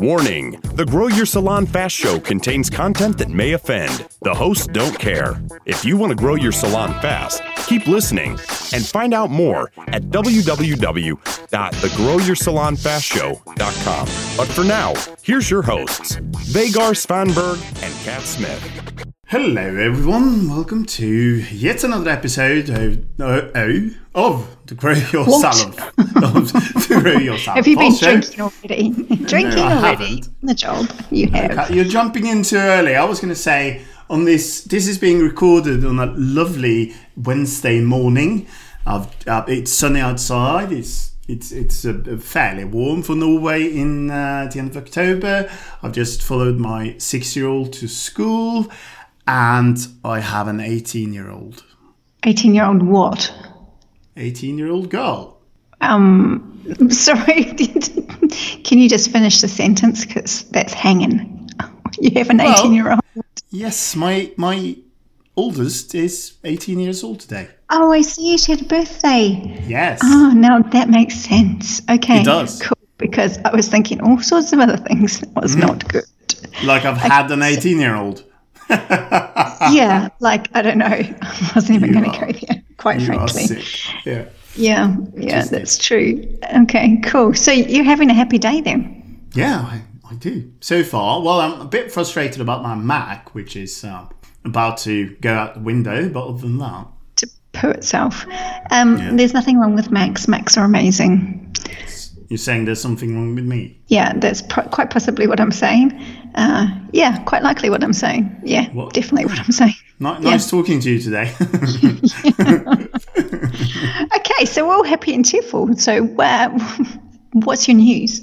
Warning The Grow Your Salon Fast Show contains content that may offend. The hosts don't care. If you want to grow your salon fast, keep listening and find out more at www.thegrowyoursalonfastshow.com. But for now, here's your hosts, Vegard Svanberg and Kat Smith. Hello, everyone. Welcome to yet another episode of uh, oh, of the Grow Your What? Grow Your Salon. Have you been Fast drinking already? drinking I already? The job you have. You're jumping in too early. I was going to say on this. This is being recorded on a lovely Wednesday morning. Uh, it's sunny outside. It's it's it's uh, fairly warm for Norway in uh, at the end of October. I've just followed my six-year-old to school, and I have an eighteen-year-old. 18 year old girl. Um, sorry. Can you just finish the sentence? Because that's hanging. You have an 18 year old. Yes, my my oldest is 18 years old today. Oh, I see. She had a birthday. Yes. Oh, now that makes sense. Okay. It does. Cool. Because I was thinking all sorts of other things that was Mm-hmm. not good. Like I've had an 18 year old. yeah. Like, I don't know. I wasn't even going to go there, quite You frankly. Yeah. Yeah, yeah, Just that's true. Okay, cool. So you're having a happy day then? Yeah, I, I do. So far, well, I'm a bit frustrated about my Mac, which is uh, about to go out the window, but other than that, To poo itself. Um, There's nothing wrong with Macs. Macs are amazing. you're saying there's something wrong with me. Yeah, that's pro- quite possibly what I'm saying. Uh, yeah, quite likely what I'm saying. Yeah, What? definitely what I'm saying. Ni- nice talking to you today. Okay, so we're all happy and cheerful. So, uh, what's your news?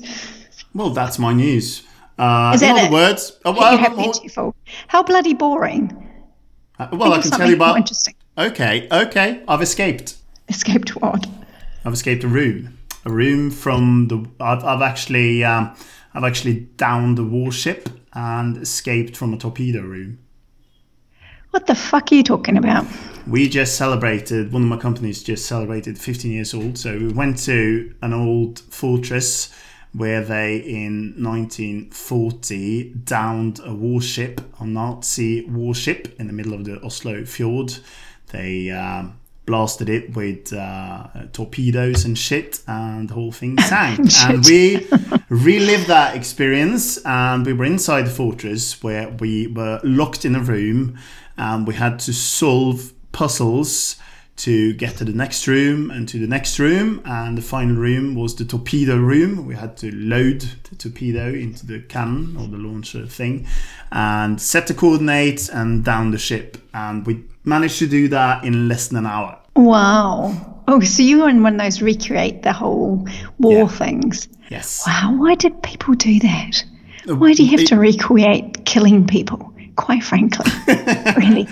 well, that's my news. Uh, Is in that other it? words, You're well, happy and cheerful. How bloody boring. uh, well I can tell you about. interesting. Okay, okay, I've escaped. Escaped what? I've escaped a room. A room from the. I've, I've actually. Um, I've actually downed the warship and escaped from a torpedo room. What the fuck are you talking about? We just celebrated. One of my companies just celebrated 15 years old. So we went to an old fortress where they, in 1940, downed a warship, a Nazi warship, in the middle of the Oslo fjord. They um, blasted it with uh, torpedoes and shit, and the whole thing sank. and we relived that experience, and we were inside the fortress where we were locked in a room, and we had to solve puzzles to get to the next room and to the next room and the final room was the torpedo room we had to load the torpedo into the cannon or the launcher thing and set the coordinates and down the ship and we managed to do that in less than an hour Wow. Oh, so you were in one of those recreate the whole war Yeah. things. yes Wow, why did people do that? Uh, why do you have it- to recreate killing people? Quite frankly. really?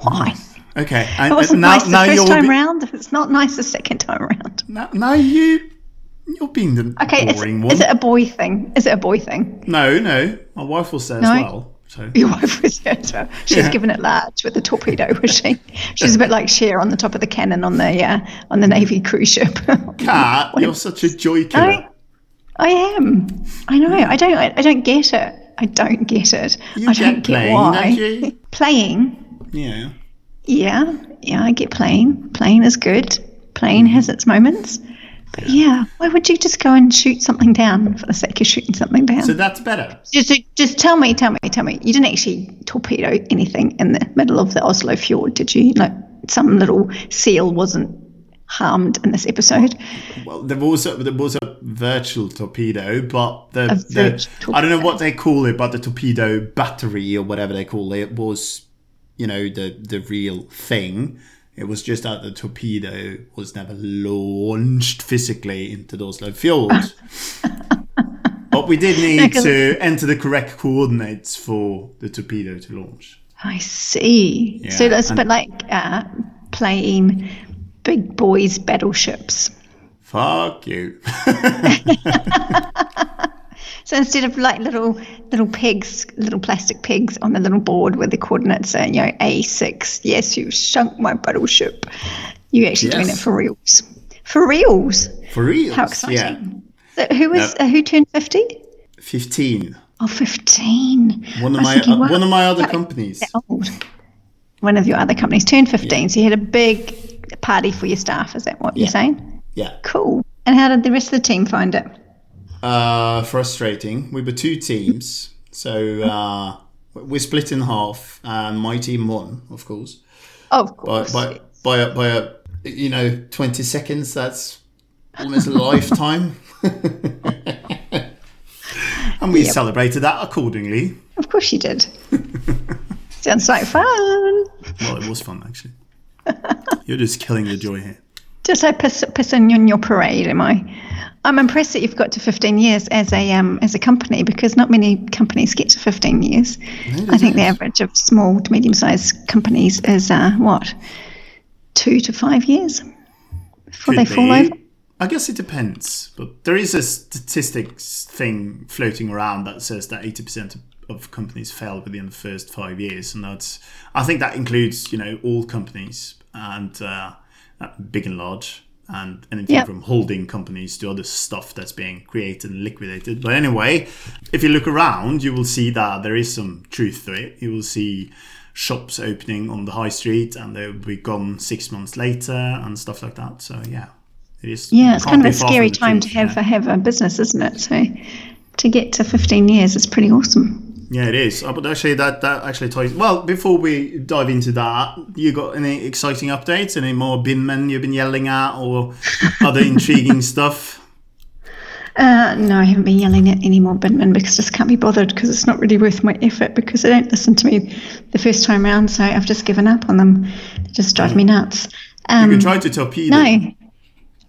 Why? okay and It wasn't now, nice the now first time be- round. It's not nice the second time round. now, now you you're being the Okay, is, boring one is it a boy thing? Is it a boy thing? no no my wife will say No? as well so Your wife was there as well. She given it large with the torpedo, was she? She's a bit like Cher on the top of the cannon on the uh, on the Navy cruise ship. Kat, you're such a joy killer I, I am. I know. I don't. I, I don't get it. I don't get it. You I don't get get playing, why. don't? Playing. yeah Yeah. Yeah. I get playing. Playing is good. Playing has its moments. But yeah, why would you just go and shoot something down for the sake of shooting something down? so that's better just, just tell me, tell me, tell me. You didn't actually torpedo anything in the middle of the Oslo fjord, did you? Like some little seal wasn't harmed in this episode. Well, there was a, there was a virtual torpedo, but the, the virtual I don't know what they call it, but the torpedo battery or whatever they call it was, you know, the the real thing. It was just that the torpedo was never launched physically into the Oslo fjord. but we did need to enter the correct coordinates for the torpedo to launch. I see. so Yeah, that's a and- bit like uh, playing big boys battleships. Fuck you. So instead of like little little pegs, little plastic pegs on the little board with the coordinates saying, you know, A6, yes, you sunk my battleship. You're actually doing it for reals. For reals. For real. How exciting. So who was uh, who turned 50? 15. Oh, 15. One of my thinking, wow, one of my other companies. old. One of your other companies turned 15, so you had a big party for your staff. Is that what Yeah. you're saying? Yeah. Cool. And how did the rest of the team find it? Uh, frustrating. We were two teams, so uh, we split in half, and my team won, of course, Of by course. by by a, by a you know twenty seconds. That's almost a lifetime. and we celebrated that accordingly. Of course you did. Sounds like fun. Well, it was fun actually. You're just killing the joy here. Just like piss, pissing on your parade, am I? I'm impressed that you've got to 15 years as a um, as a company because not many companies get to 15 years. I think the average of small to medium sized companies is uh, what two to five years before they Could fall over. I guess it depends, but there is a statistics thing floating around that says that eighty percent of companies fail within the first five years, and that's I think that includes you know all companies and uh, big and large, and anything Yeah. from holding companies to other stuff that's being created and liquidated. But anyway, if you look around, you will see that there is some truth to it. You will see shops opening on the high street and they'll be gone six months later and stuff like that. So yeah, it is. Yeah, it's kind of a scary time truth, to have yeah. have a business, isn't it? So to get to 15 years is pretty awesome. Yeah, it is. Uh, But actually, that that actually ties. Well, before we dive into that, you got any exciting updates? Any more binmen you've been yelling at, or other intriguing stuff? Uh, no, I haven't been yelling at any more Binman because I just can't be bothered because it's not really worth my effort because they don't listen to me the first time round. So I've just given up on them. They just drive me nuts. Um, You can try to torpedo. no.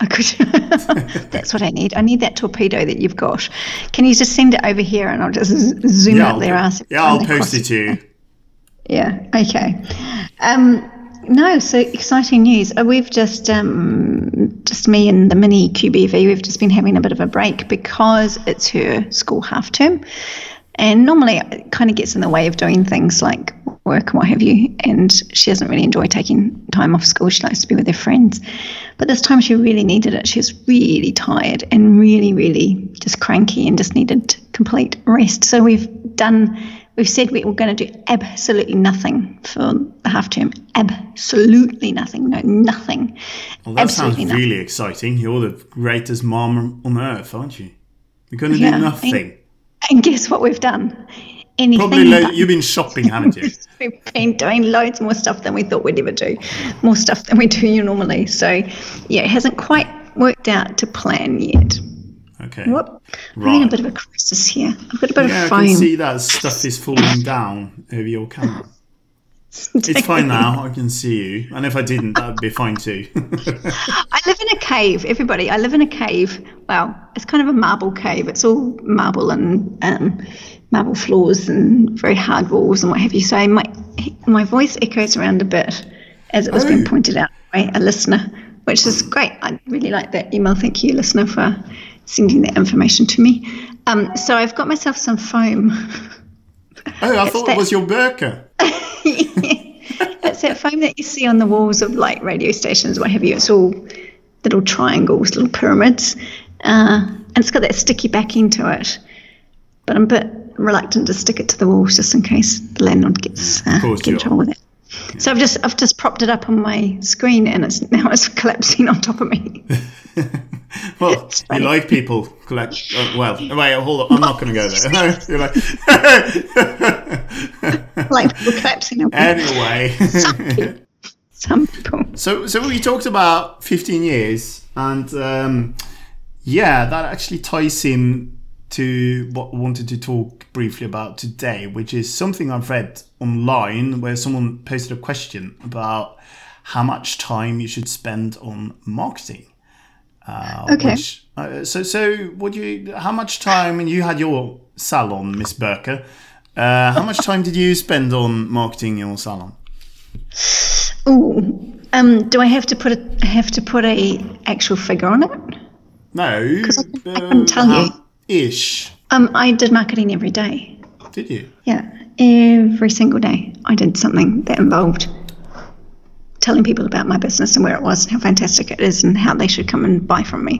I could. That's what I need. I need that torpedo that you've got. Can you just send it over here and I'll just zoom Yeah, up I'll, their ass? yeah, I'll post it to you. Yeah. Okay. Um, no. So exciting news. Uh, we've just um, just me and the mini QBV. We've just been having a bit of a break because it's her school half term, and normally it kind of gets in the way of doing things like work and what have you. And she doesn't really enjoy taking time off school. She likes to be with her friends. But this time she really needed it. She was really tired and really, really just cranky and just needed complete rest. So we've done, we've said we we're going to do absolutely nothing for the half term. Absolutely nothing. No, nothing. Well, that absolutely sounds nothing. really exciting. You're the greatest mom on earth, aren't you? You're going to Yeah, do nothing. And guess what we've done? Anything. Probably lo- you've been shopping, haven't you? We've been doing loads more stuff than we thought we'd ever do, more stuff than we do normally. So, yeah, it hasn't quite worked out to plan yet. Okay. Whoop. I'm having a bit of a crisis here. I've got a bit Yeah, of I can foam. see that stuff is falling down over your camera. It's fine now. I can see you. And if I didn't, that'd be fine too. I live in a cave, everybody. I live in a cave. Well, it's kind of a marble cave. It's all marble and um, marble floors and very hard walls and what have you. So my my voice echoes around a bit, as it was being Oh. pointed out by a listener, which is great. I really like that email. Thank you, listener, for sending that information to me. Um, so I've got myself some foam. oh, I thought it that- was your burqa. It's that foam that you see on the walls of like radio stations, what have you. It's all little triangles, little pyramids, uh, and it's got that sticky backing to it. But I'm a bit reluctant to stick it to the walls just in case the landlord gets uh, get in trouble with it. So I've just I've just propped it up on my screen, and it's now it's collapsing on top of me. Well, you like people collect. Uh, well, wait, hold on. I'm not going to go there. No, you're like. like people collapsing me. anyway. Some people. So, so we talked about 15 years, and um, yeah, that actually ties in to what I wanted to talk briefly about today, which is something I've read online where someone posted a question about how much time you should spend on marketing. Uh, Okay. Which, uh, so, so would you? How much time? And you had your salon, Miss Burker. Uh, how much time did you spend on marketing your salon? Ooh. Um, do I have to put a have to put a actual figure on it? No, because I can tell you. Ish. Um, I did marketing every day. Did you? Yeah, every single day I did something that involved telling people about my business and where it was and how fantastic it is and how they should come and buy from me.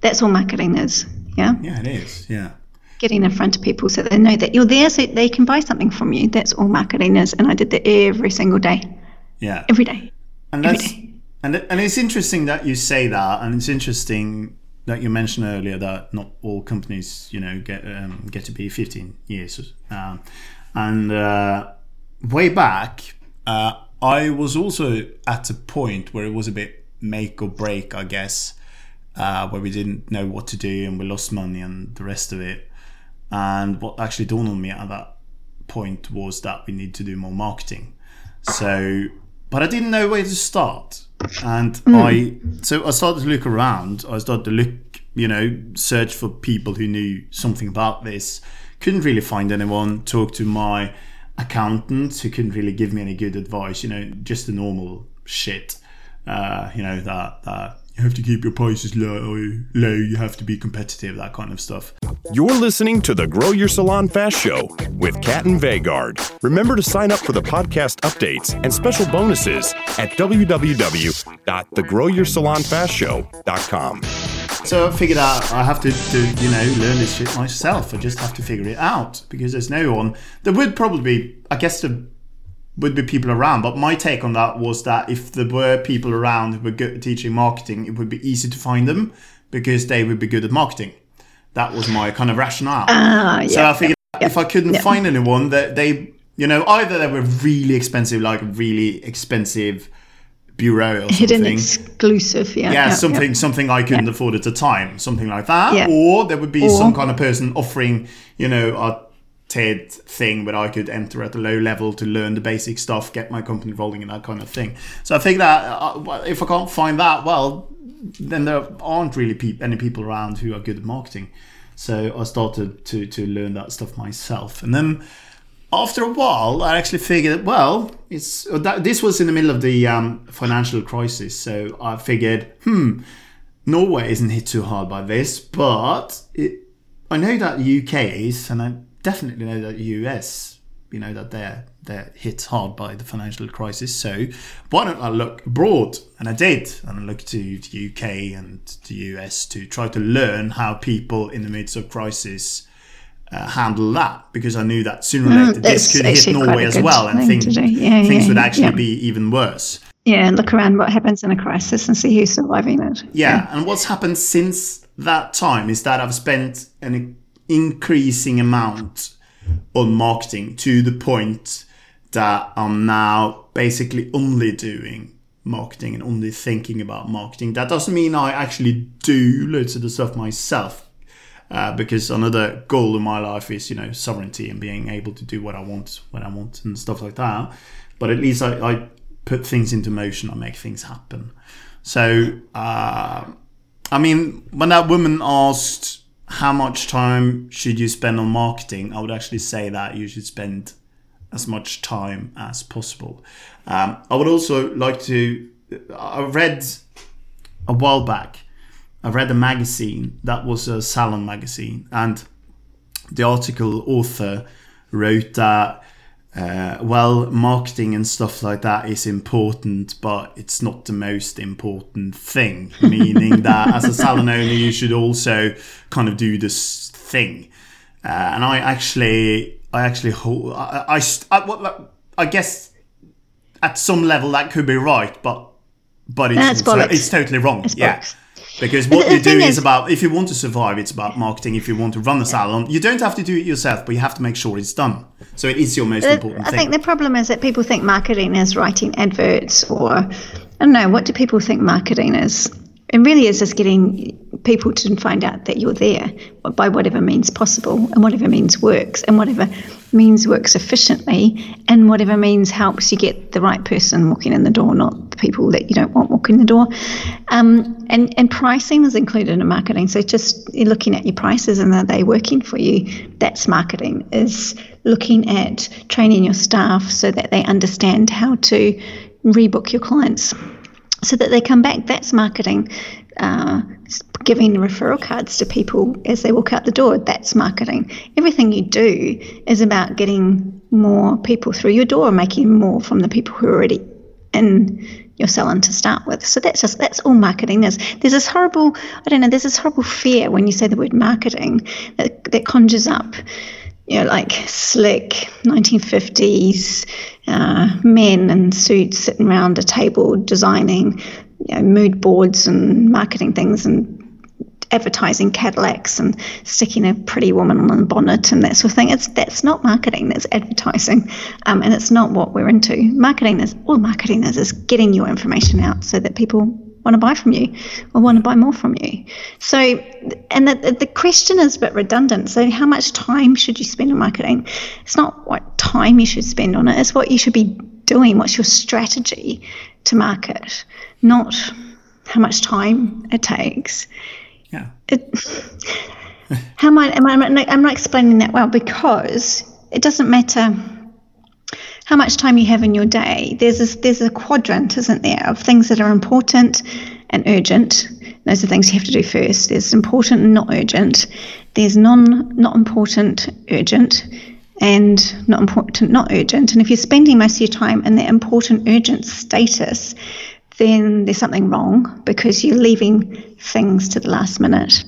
That's all marketing is. Yeah. Yeah, it is. Yeah. getting in front of people so they know that you're there so they can buy something from you. That's all marketing is. And I did that every single day. Yeah. Every day. And Every that's day. and and it's interesting that you say that, and it's interesting that you mentioned earlier that not all companies, you know, get um, get to be 15 years. Um, and uh, way back, uh, I was also at a point where it was a bit make or break, I guess, uh, where we didn't know what to do and we lost money and the rest of it. And what actually dawned on me at that point was that we need to do more marketing. So, but I didn't know where to start. And I, so I started to look around. I started to look, you know, search for people who knew something about this. Couldn't really find anyone. Talk to my accountant who couldn't really give me any good advice. You know, just the normal shit. Uh, you know that that you have to keep your prices low. Low. You have to be competitive. That kind of stuff. You're listening to the Grow Your Salon Fast Show with Kat and Vegard. Remember to sign up for the podcast updates and special bonuses at www.thegrowyoursalonfastshow.com. So I figured out I have to, to, you know, learn this shit myself. I just have to figure it out because there's no one. There would probably be, I guess, there would be people around. But my take on that was that if there were people around who were good at teaching marketing, it would be easy to find them because they would be good at marketing. That was my kind of rationale. Ah, yeah. so I figured yeah, if I couldn't yeah. find anyone, that they, you know, either they were really expensive, like really expensive bureau or Hidden something exclusive. Yeah. yeah, yeah, something yeah. something I couldn't afford at the time, something like that. Or there would be Or- some kind of person offering, you know, a TED thing where I could enter at a low level to learn the basic stuff, get my company rolling, and that kind of thing. So I think that uh, if I can't find that, well, then there aren't really peop any people around who are good at marketing. So I started to to learn that stuff myself, and then after a while, I actually figured, well, it's uh, that, this was in the middle of the um, financial crisis, so I figured, hmm, Norway isn't hit too hard by this, but it, I know that UK is, and I definitely know that US, you know, that they're they're hit hard by the financial crisis. So why don't I look abroad? And I did, and I looked to the UK and the US to try to learn how people in the midst of crisis uh, handle that because I knew that sooner or later Mm, this could hit Norway as well, and thing things. Yeah, things yeah, would actually yeah. be even worse. Yeah, and look around what happens in a crisis and see who's surviving it. Yeah, and what's happened since that time is that I've spent an increasing amount on marketing to the point that I'm now basically only doing marketing and only thinking about marketing. That doesn't mean I actually do loads of the stuff myself. Uh, because another goal in my life is, you know, sovereignty and being able to do what I want when I want and stuff like that. But at least I, I put things into motion. I make things happen. So, uh, I mean, when that woman asked how much time should you spend on marketing, I would actually say that you should spend as much time as possible. Um, I would also like to. I read a while back. I read a magazine that was a salon magazine, and the article author wrote that uh, well, marketing and stuff like that is important, but it's not the most important thing. Meaning that as a salon owner, you should also kind of do this thing. Uh, and I actually, I actually hold, I, I, I, I guess at some level that could be right, but but it's That's uh, bollocks. it's totally wrong. It's yeah. bollocks. Because what the you do is, is- about if you want to survive, it's about marketing. If you want to run a salon, you don't have to do it yourself, but you have to make sure it's done. So it is your most important I thing. think the problem is that people think marketing is writing adverts or I don't know, what do people think marketing is? It really is just getting people to find out that you're there by whatever means possible and whatever means works and whatever means works efficiently and whatever means helps you get the right person walking in the door, not the people that you don't want walking the door. Um, and, and pricing is included in marketing. So just looking at your prices and are they working for you, that's marketing, is looking at training your staff so that they understand how to rebook your clients so that they come back. That's marketing. Uh, giving referral cards to people as they walk out the door, that's marketing. Everything you do is about getting more people through your door, making more from the people who are already in your salon to start with. So that's just that's all marketing is. There's this horrible I don't know, there's this horrible fear when you say the word marketing that, that conjures up you know, like slick 1950s uh, men in suits sitting around a table designing you know, mood boards and marketing things and advertising Cadillacs and sticking a pretty woman on a bonnet and that sort of thing. It's that's not marketing. That's advertising, um, and it's not what we're into. Marketing is all marketing is is getting your information out so that people want to buy from you or want to buy more from you. So, and the, the question is a bit redundant. So, how much time should you spend on marketing? It's not what time you should spend on it, it's what you should be doing. What's your strategy to market, not how much time it takes. Yeah. It, how am I, am I, I'm not explaining that well because it doesn't matter how much time you have in your day. There's a, there's a quadrant, isn't there, of things that are important and urgent. Those are things you have to do first. There's important and not urgent. There's non not important, urgent, and not important, not urgent. And if you're spending most of your time in the important, urgent status, then there's something wrong because you're leaving things to the last minute.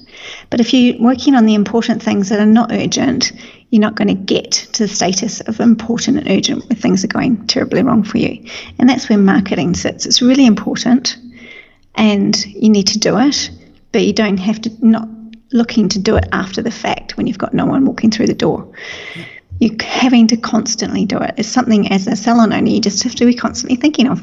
But if you're working on the important things that are not urgent, you're not going to get to the status of important and urgent where things are going terribly wrong for you. And that's where marketing sits. It's really important and you need to do it, but you don't have to not looking to do it after the fact when you've got no one walking through the door. You're having to constantly do it. It's something as a salon owner you just have to be constantly thinking of.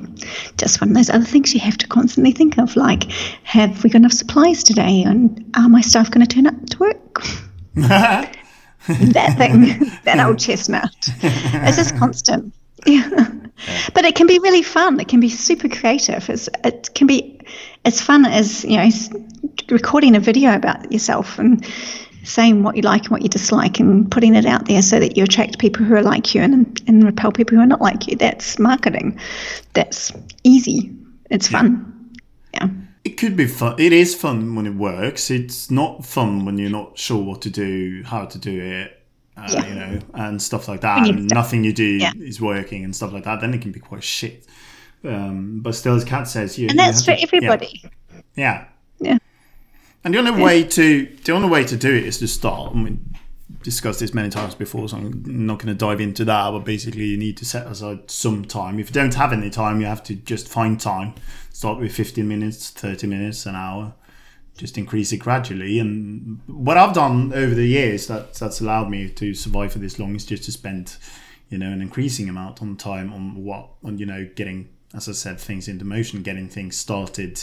Just one of those other things you have to constantly think of, like have we got enough supplies today, and are my staff going to turn up to work? that thing, that old chestnut. It's just constant. Yeah. But it can be really fun. It can be super creative. It's, it can be as fun as, you know, recording a video about yourself and saying what you like and what you dislike and putting it out there so that you attract people who are like you and, and repel people who are not like you. That's marketing. That's easy. It's fun. Yeah. It could be fun. It is fun when it works. It's not fun when you're not sure what to do, how to do it, uh, yeah. you know, and stuff like that. And nothing you do yeah. is working and stuff like that. Then it can be quite shit. Um, but still, as Kat says, you and that's for to, everybody. Yeah. yeah. And the only way to the only way to do it is to start. I mean, discussed this many times before, so I'm not going to dive into that. But basically, you need to set aside some time. If you don't have any time, you have to just find time start with 15 minutes 30 minutes an hour just increase it gradually and what i've done over the years that that's allowed me to survive for this long is just to spend you know an increasing amount on time on what on you know getting as i said things into motion getting things started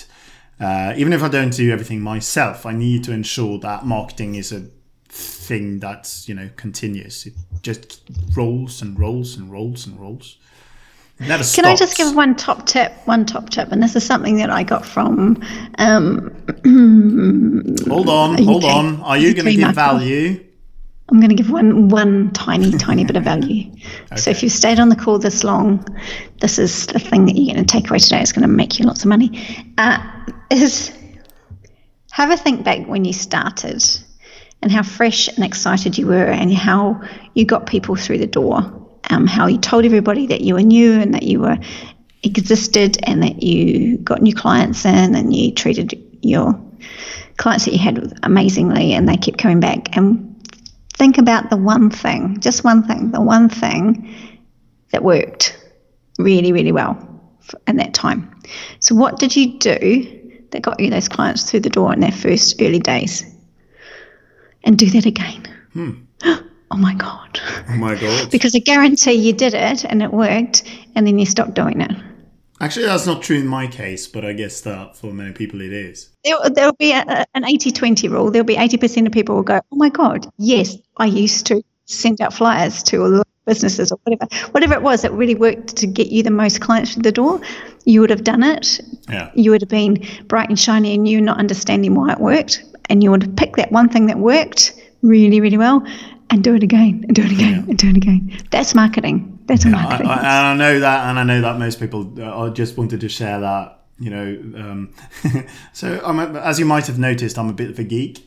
uh, even if i don't do everything myself i need to ensure that marketing is a thing that's you know continuous it just rolls and rolls and rolls and rolls Never Can I just give one top tip? One top tip, and this is something that I got from. Um, hold on, hold on. Are you going to give value? I'm going to give one one tiny tiny bit of value. Okay. So if you've stayed on the call this long, this is the thing that you're going to take away today. It's going to make you lots of money. Uh, is have a think back when you started and how fresh and excited you were and how you got people through the door um, how you told everybody that you were new and that you were existed and that you got new clients in and you treated your clients that you had amazingly and they kept coming back and think about the one thing just one thing the one thing that worked really really well in that time so what did you do that got you those clients through the door in their first early days and do that again hmm. oh my God. Oh my God. because I guarantee you did it and it worked and then you stopped doing it. Actually, that's not true in my case, but I guess that for many people it is. There, will be a, an 80 20 rule. There'll be 80% of people will go, oh my God, yes, I used to send out flyers to all the businesses or whatever. Whatever it was that really worked to get you the most clients through the door, you would have done it. Yeah. You would have been bright and shiny and you not understanding why it worked. And you would have picked that one thing that worked really, really well and do it again and do it again yeah. and do it again. That's marketing. Yeah. I, I, I, know that, and I know that most people. Uh, I just wanted to share that. You know, um, so I'm a, as you might have noticed, I'm a bit of a geek,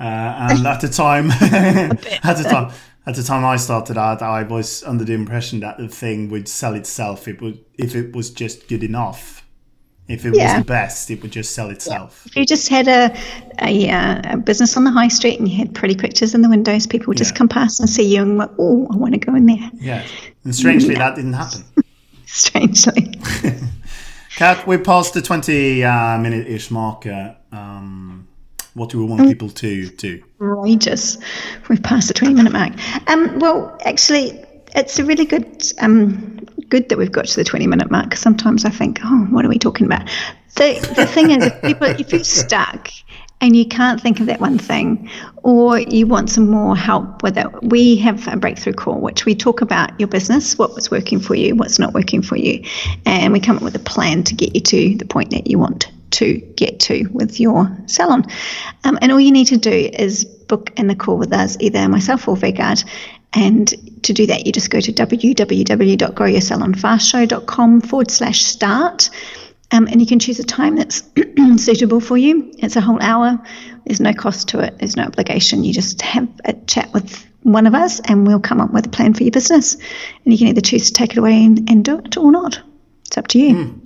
uh, and at the time, at the time. At the time I started out, I was under the impression that the thing would sell itself. It would, if it was just good enough. If it yeah. was the best, it would just sell itself. If you just had a a, uh, a business. Yeah. Uh, on the high street and you had pretty pictures in the windows, people would just come past and see you and go, "Oh, I want to go in there." Yeah, and strangely, that didn't happen. strangely. Kat, we passed the twenty uh, minute ish marker. Um, what do we want people to do? Outrageous. We've passed the 20 minute mark. Um, well, actually, it's a really good um, good that we've got to the 20 minute mark. Because sometimes I think, oh, what are we talking about? The, the thing is, if, people, if you're stuck and you can't think of that one thing, or you want some more help with it, we have a breakthrough call, which we talk about your business, what was working for you, what's not working for you, and we come up with a plan to get you to the point that you want to get to with your salon. Um, and all you need to do is book in a call with us, either myself or Vegard. And to do that, you just go to www.growyoursalonfastshow.com forward slash start. Um, and you can choose a time that's suitable for you. It's a whole hour. There's no cost to it. There's no obligation. You just have a chat with one of us, and we'll come up with a plan for your business. And you can either choose to take it away and, and do it or not. It's up to you. Mm.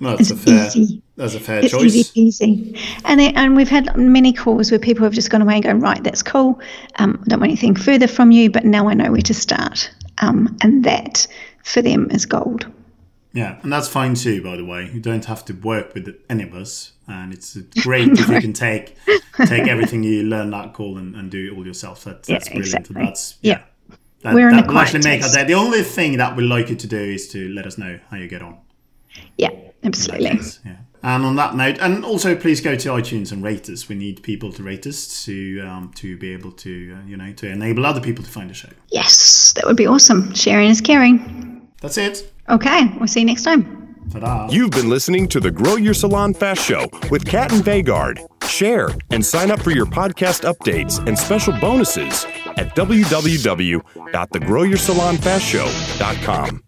Well, that's it's a fair, easy. That's a fair it's choice. Easy, easy. And then, and we've had many calls where people have just gone away and gone, right, that's cool. Um, I don't want anything further from you, but now I know where to start. Um, and that for them is gold. Yeah, and that's fine too. By the way, you don't have to work with any of us, and it's great if you can take take everything you learn that call and, and do it all yourself. That's, that's brilliant. Exactly. That's yeah. yeah. That, We're that will actually make us. The only thing that we'd like you to do is to let us know how you get on. Yeah, absolutely. Yeah. And on that note, and also please go to iTunes and rate us. We need people to rate us to um, to be able to uh, you know to enable other people to find the show. Yes, that would be awesome. Sharing is caring. That's it. Okay, we'll see you next time. Ta-da. You've been listening to the Grow Your Salon Fast Show with Kat and Vegard. Share and sign up for your podcast updates and special bonuses at www.thegrowyoursalonfastshow.com.